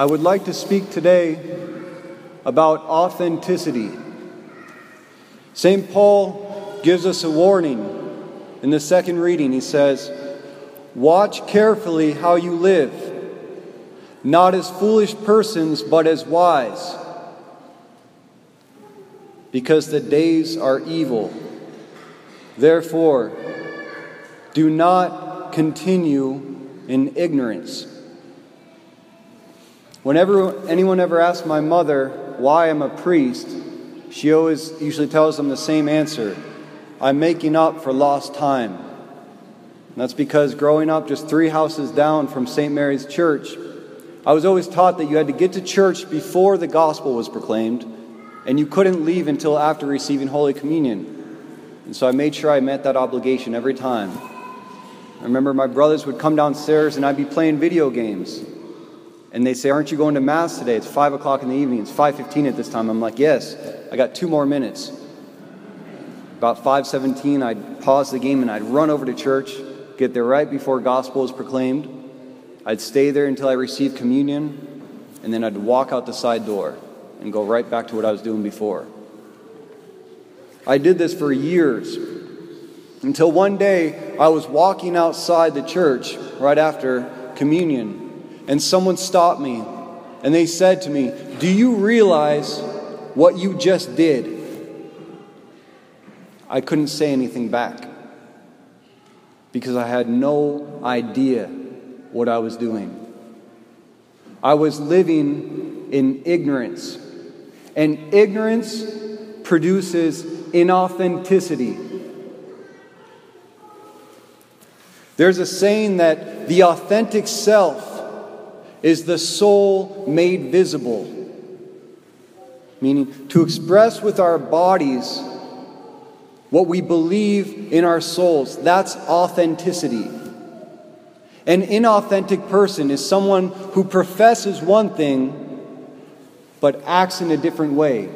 I would like to speak today about authenticity. St. Paul gives us a warning in the second reading. He says, Watch carefully how you live, not as foolish persons, but as wise, because the days are evil. Therefore, do not continue in ignorance. Whenever anyone ever asks my mother why I'm a priest, she always usually tells them the same answer I'm making up for lost time. And that's because growing up just three houses down from St. Mary's Church, I was always taught that you had to get to church before the gospel was proclaimed, and you couldn't leave until after receiving Holy Communion. And so I made sure I met that obligation every time. I remember my brothers would come downstairs and I'd be playing video games. And they'd say, Aren't you going to Mass today? It's 5 o'clock in the evening. It's 5.15 at this time. I'm like, Yes, I got two more minutes. About 5:17, I'd pause the game and I'd run over to church, get there right before gospel is proclaimed. I'd stay there until I received communion, and then I'd walk out the side door and go right back to what I was doing before. I did this for years until one day I was walking outside the church right after communion, and someone stopped me and they said to me, Do you realize what you just did? I couldn't say anything back because I had no idea what I was doing. I was living in ignorance, and ignorance produces inauthenticity. There's a saying that the authentic self is the soul made visible, meaning to express with our bodies what we believe in our souls. That's authenticity. An inauthentic person is someone who professes one thing but acts in a different way.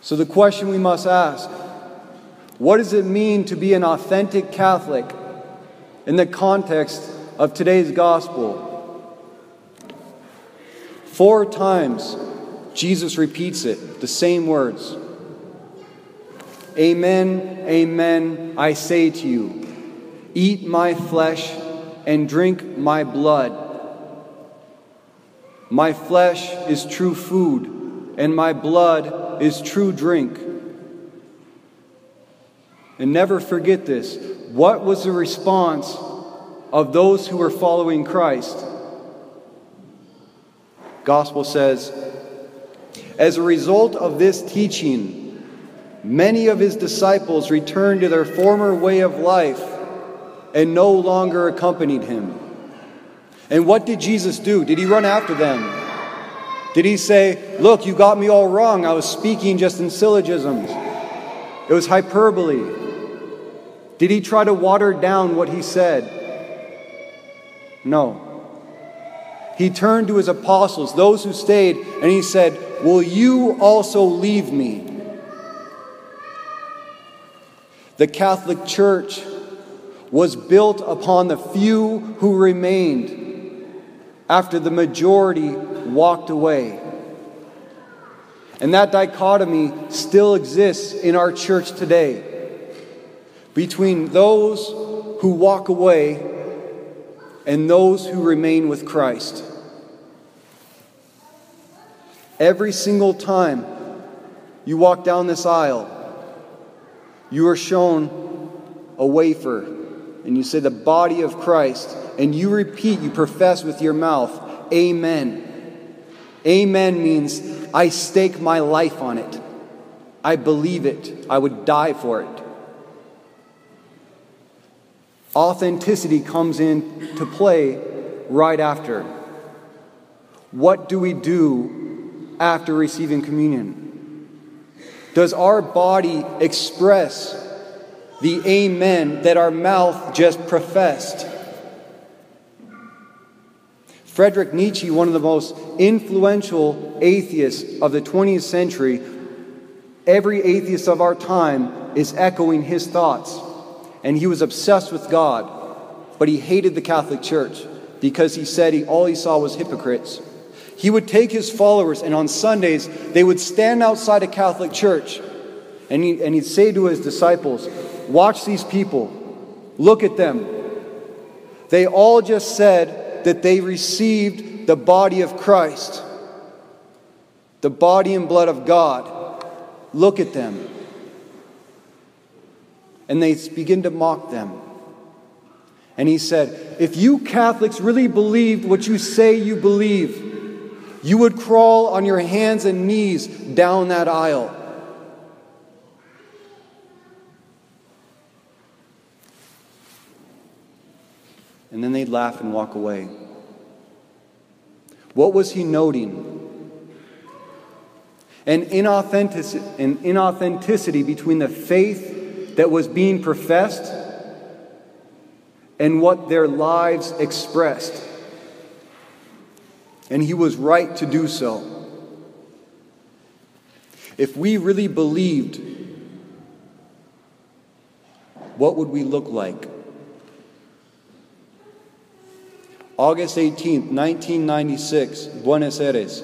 So, the question we must ask what does it mean to be an authentic Catholic in the context of today's gospel? Four times Jesus repeats it, the same words. Amen, amen, I say to you, eat my flesh and drink my blood. My flesh is true food, and my blood is true drink. And never forget this. What was the response of those who were following Christ? Gospel says, as a result of this teaching, Many of his disciples returned to their former way of life and no longer accompanied him. And what did Jesus do? Did he run after them? Did he say, Look, you got me all wrong. I was speaking just in syllogisms, it was hyperbole. Did he try to water down what he said? No. He turned to his apostles, those who stayed, and he said, Will you also leave me? The Catholic Church was built upon the few who remained after the majority walked away. And that dichotomy still exists in our church today between those who walk away and those who remain with Christ. Every single time you walk down this aisle, you are shown a wafer, and you say the body of Christ, and you repeat, you profess with your mouth, Amen. Amen means I stake my life on it. I believe it. I would die for it. Authenticity comes into play right after. What do we do after receiving communion? Does our body express the amen that our mouth just professed? Frederick Nietzsche, one of the most influential atheists of the 20th century, every atheist of our time is echoing his thoughts. And he was obsessed with God, but he hated the Catholic Church. because he said he, all he saw was hypocrites. He would take his followers, and on Sundays, they would stand outside a Catholic church, and, he, and he'd say to his disciples, Watch these people, look at them. They all just said that they received the body of Christ, the body and blood of God. Look at them. And they begin to mock them. And he said, If you Catholics really believed what you say you believe, you would crawl on your hands and knees down that aisle. And then they'd laugh and walk away. What was he noting? An inauthenticity, an inauthenticity between the faith that was being professed and what their lives expressed. And he was right to do so. If we really believed, what would we look like? August 18th, 1996, Buenos Aires.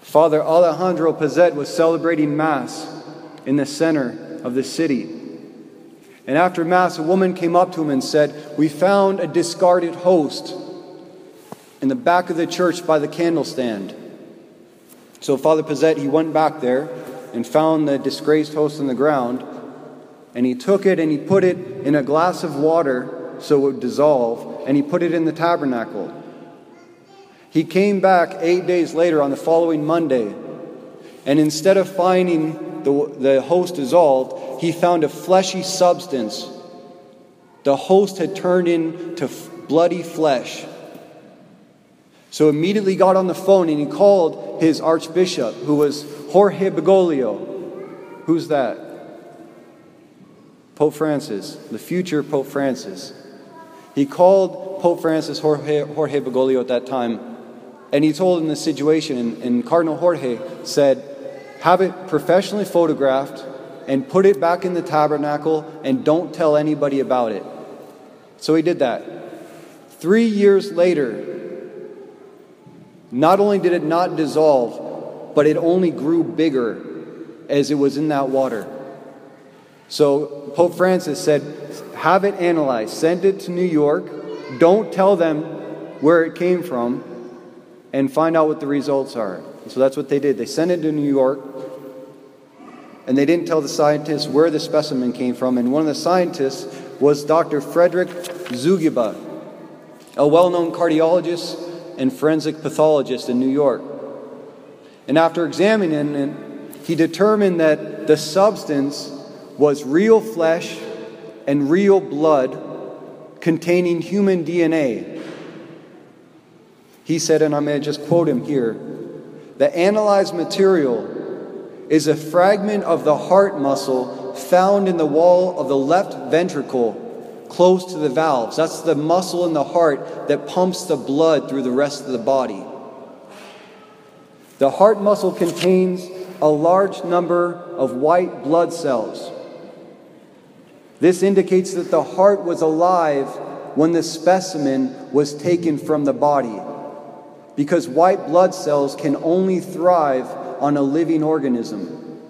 Father Alejandro Pezet was celebrating Mass in the center of the city. And after Mass, a woman came up to him and said, We found a discarded host in the back of the church by the candle stand. So Father Pezet, he went back there and found the disgraced host on the ground, and he took it and he put it in a glass of water so it would dissolve, and he put it in the tabernacle. He came back eight days later on the following Monday, and instead of finding the, the host dissolved, he found a fleshy substance. The host had turned into bloody flesh. So immediately got on the phone and he called his archbishop, who was Jorge Bergoglio. Who's that? Pope Francis, the future Pope Francis. He called Pope Francis Jorge, Jorge Bergoglio at that time, and he told him the situation. And, and Cardinal Jorge said, Have it professionally photographed and put it back in the tabernacle and don't tell anybody about it. So he did that. Three years later, not only did it not dissolve, but it only grew bigger as it was in that water. So Pope Francis said, Have it analyzed, send it to New York, don't tell them where it came from, and find out what the results are. So that's what they did. They sent it to New York and they didn't tell the scientists where the specimen came from. And one of the scientists was Dr. Frederick Zugibe, a well known cardiologist and forensic pathologist in New York. And after examining it, he determined that the substance was real flesh and real blood containing human DNA. He said, and I'm going to just quote him here the analyzed material is a fragment of the heart muscle found in the wall of the left ventricle close to the valves. That's the muscle in the heart that pumps the blood through the rest of the body. The heart muscle contains a large number of white blood cells. This indicates that the heart was alive when the specimen was taken from the body, because white blood cells can only thrive on a living organism.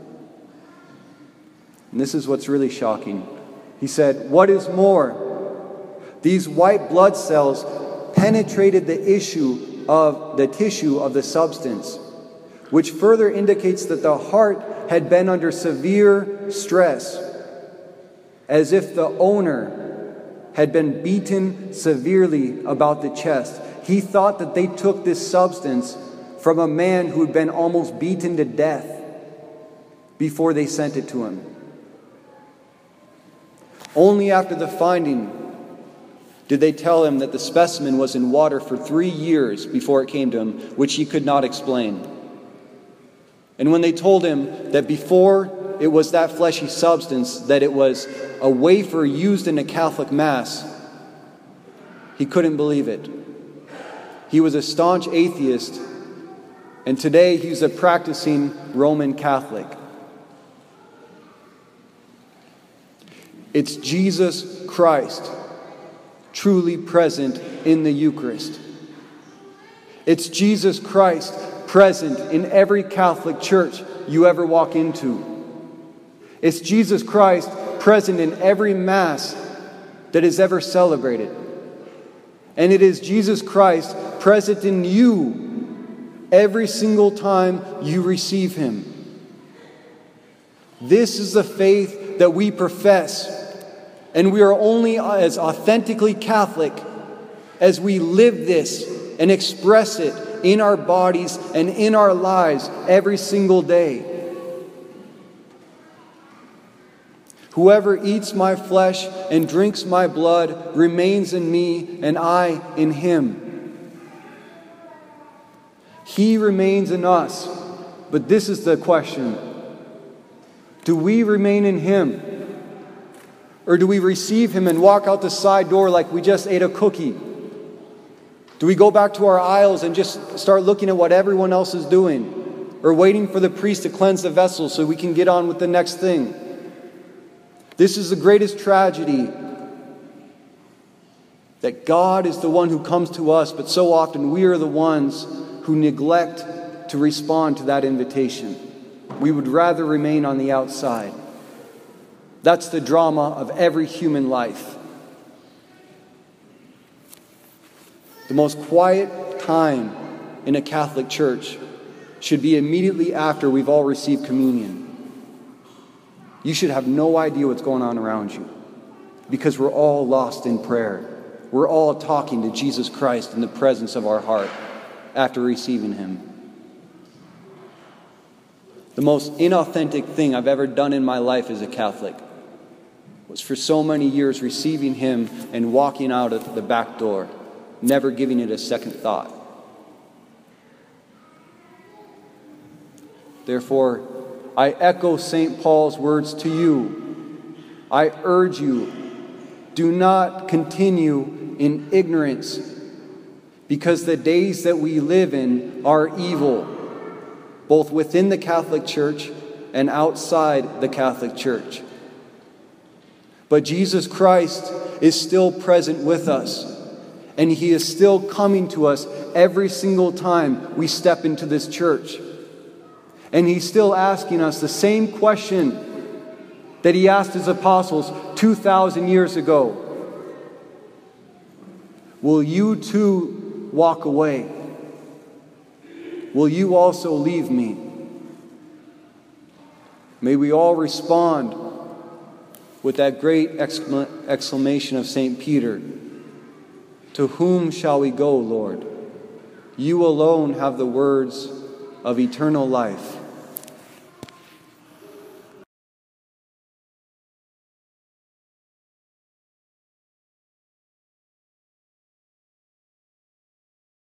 And this is what's really shocking. He said, What is more, these white blood cells penetrated the issue of the tissue of the substance, which further indicates that the heart had been under severe stress, as if the owner had been beaten severely about the chest. He thought that they took this substance from a man who had been almost beaten to death before they sent it to him. Only after the finding did they tell him that the specimen was in water for three years before it came to him, which he could not explain. And when they told him that before it was that fleshy substance, that it was a wafer used in a Catholic Mass, he couldn't believe it. He was a staunch atheist and today he's a practicing Roman Catholic. It's Jesus Christ truly present in the Eucharist. It's Jesus Christ present in every Catholic church you ever walk into. It's Jesus Christ present in every Mass that is ever celebrated. And it is Jesus Christ present in you every single time you receive Him. This is the faith that we profess, and we are only as authentically Catholic as we live this and express it in our bodies and in our lives every single day. Whoever eats my flesh and drinks my blood remains in me, and I in him. He remains in us. But this is the question Do we remain in him? Or do we receive him and walk out the side door like we just ate a cookie? Do we go back to our aisles and just start looking at what everyone else is doing? Or waiting for the priest to cleanse the vessel so we can get on with the next thing? This is the greatest tragedy that God is the one who comes to us, but so often we are the ones who neglect to respond to that invitation. We would rather remain on the outside. That's the drama of every human life. The most quiet time in a Catholic church should be immediately after we've all received communion. You should have no idea what's going on around you because we're all lost in prayer. We're all talking to Jesus Christ in the presence of our heart after receiving Him. The most inauthentic thing I've ever done in my life as a Catholic was for so many years receiving Him and walking out of the back door, never giving it a second thought. Therefore, I echo St. Paul's words to you. I urge you, do not continue in ignorance, because the days that we live in are evil, both within the Catholic Church and outside the Catholic Church. But Jesus Christ is still present with us, and He is still coming to us every single time we step into this church. And he's still asking us the same question that he asked his apostles 2,000 years ago Will you too walk away? Will you also leave me? May we all respond with that great exclamation of St. Peter To whom shall we go, Lord? You alone have the words of eternal life.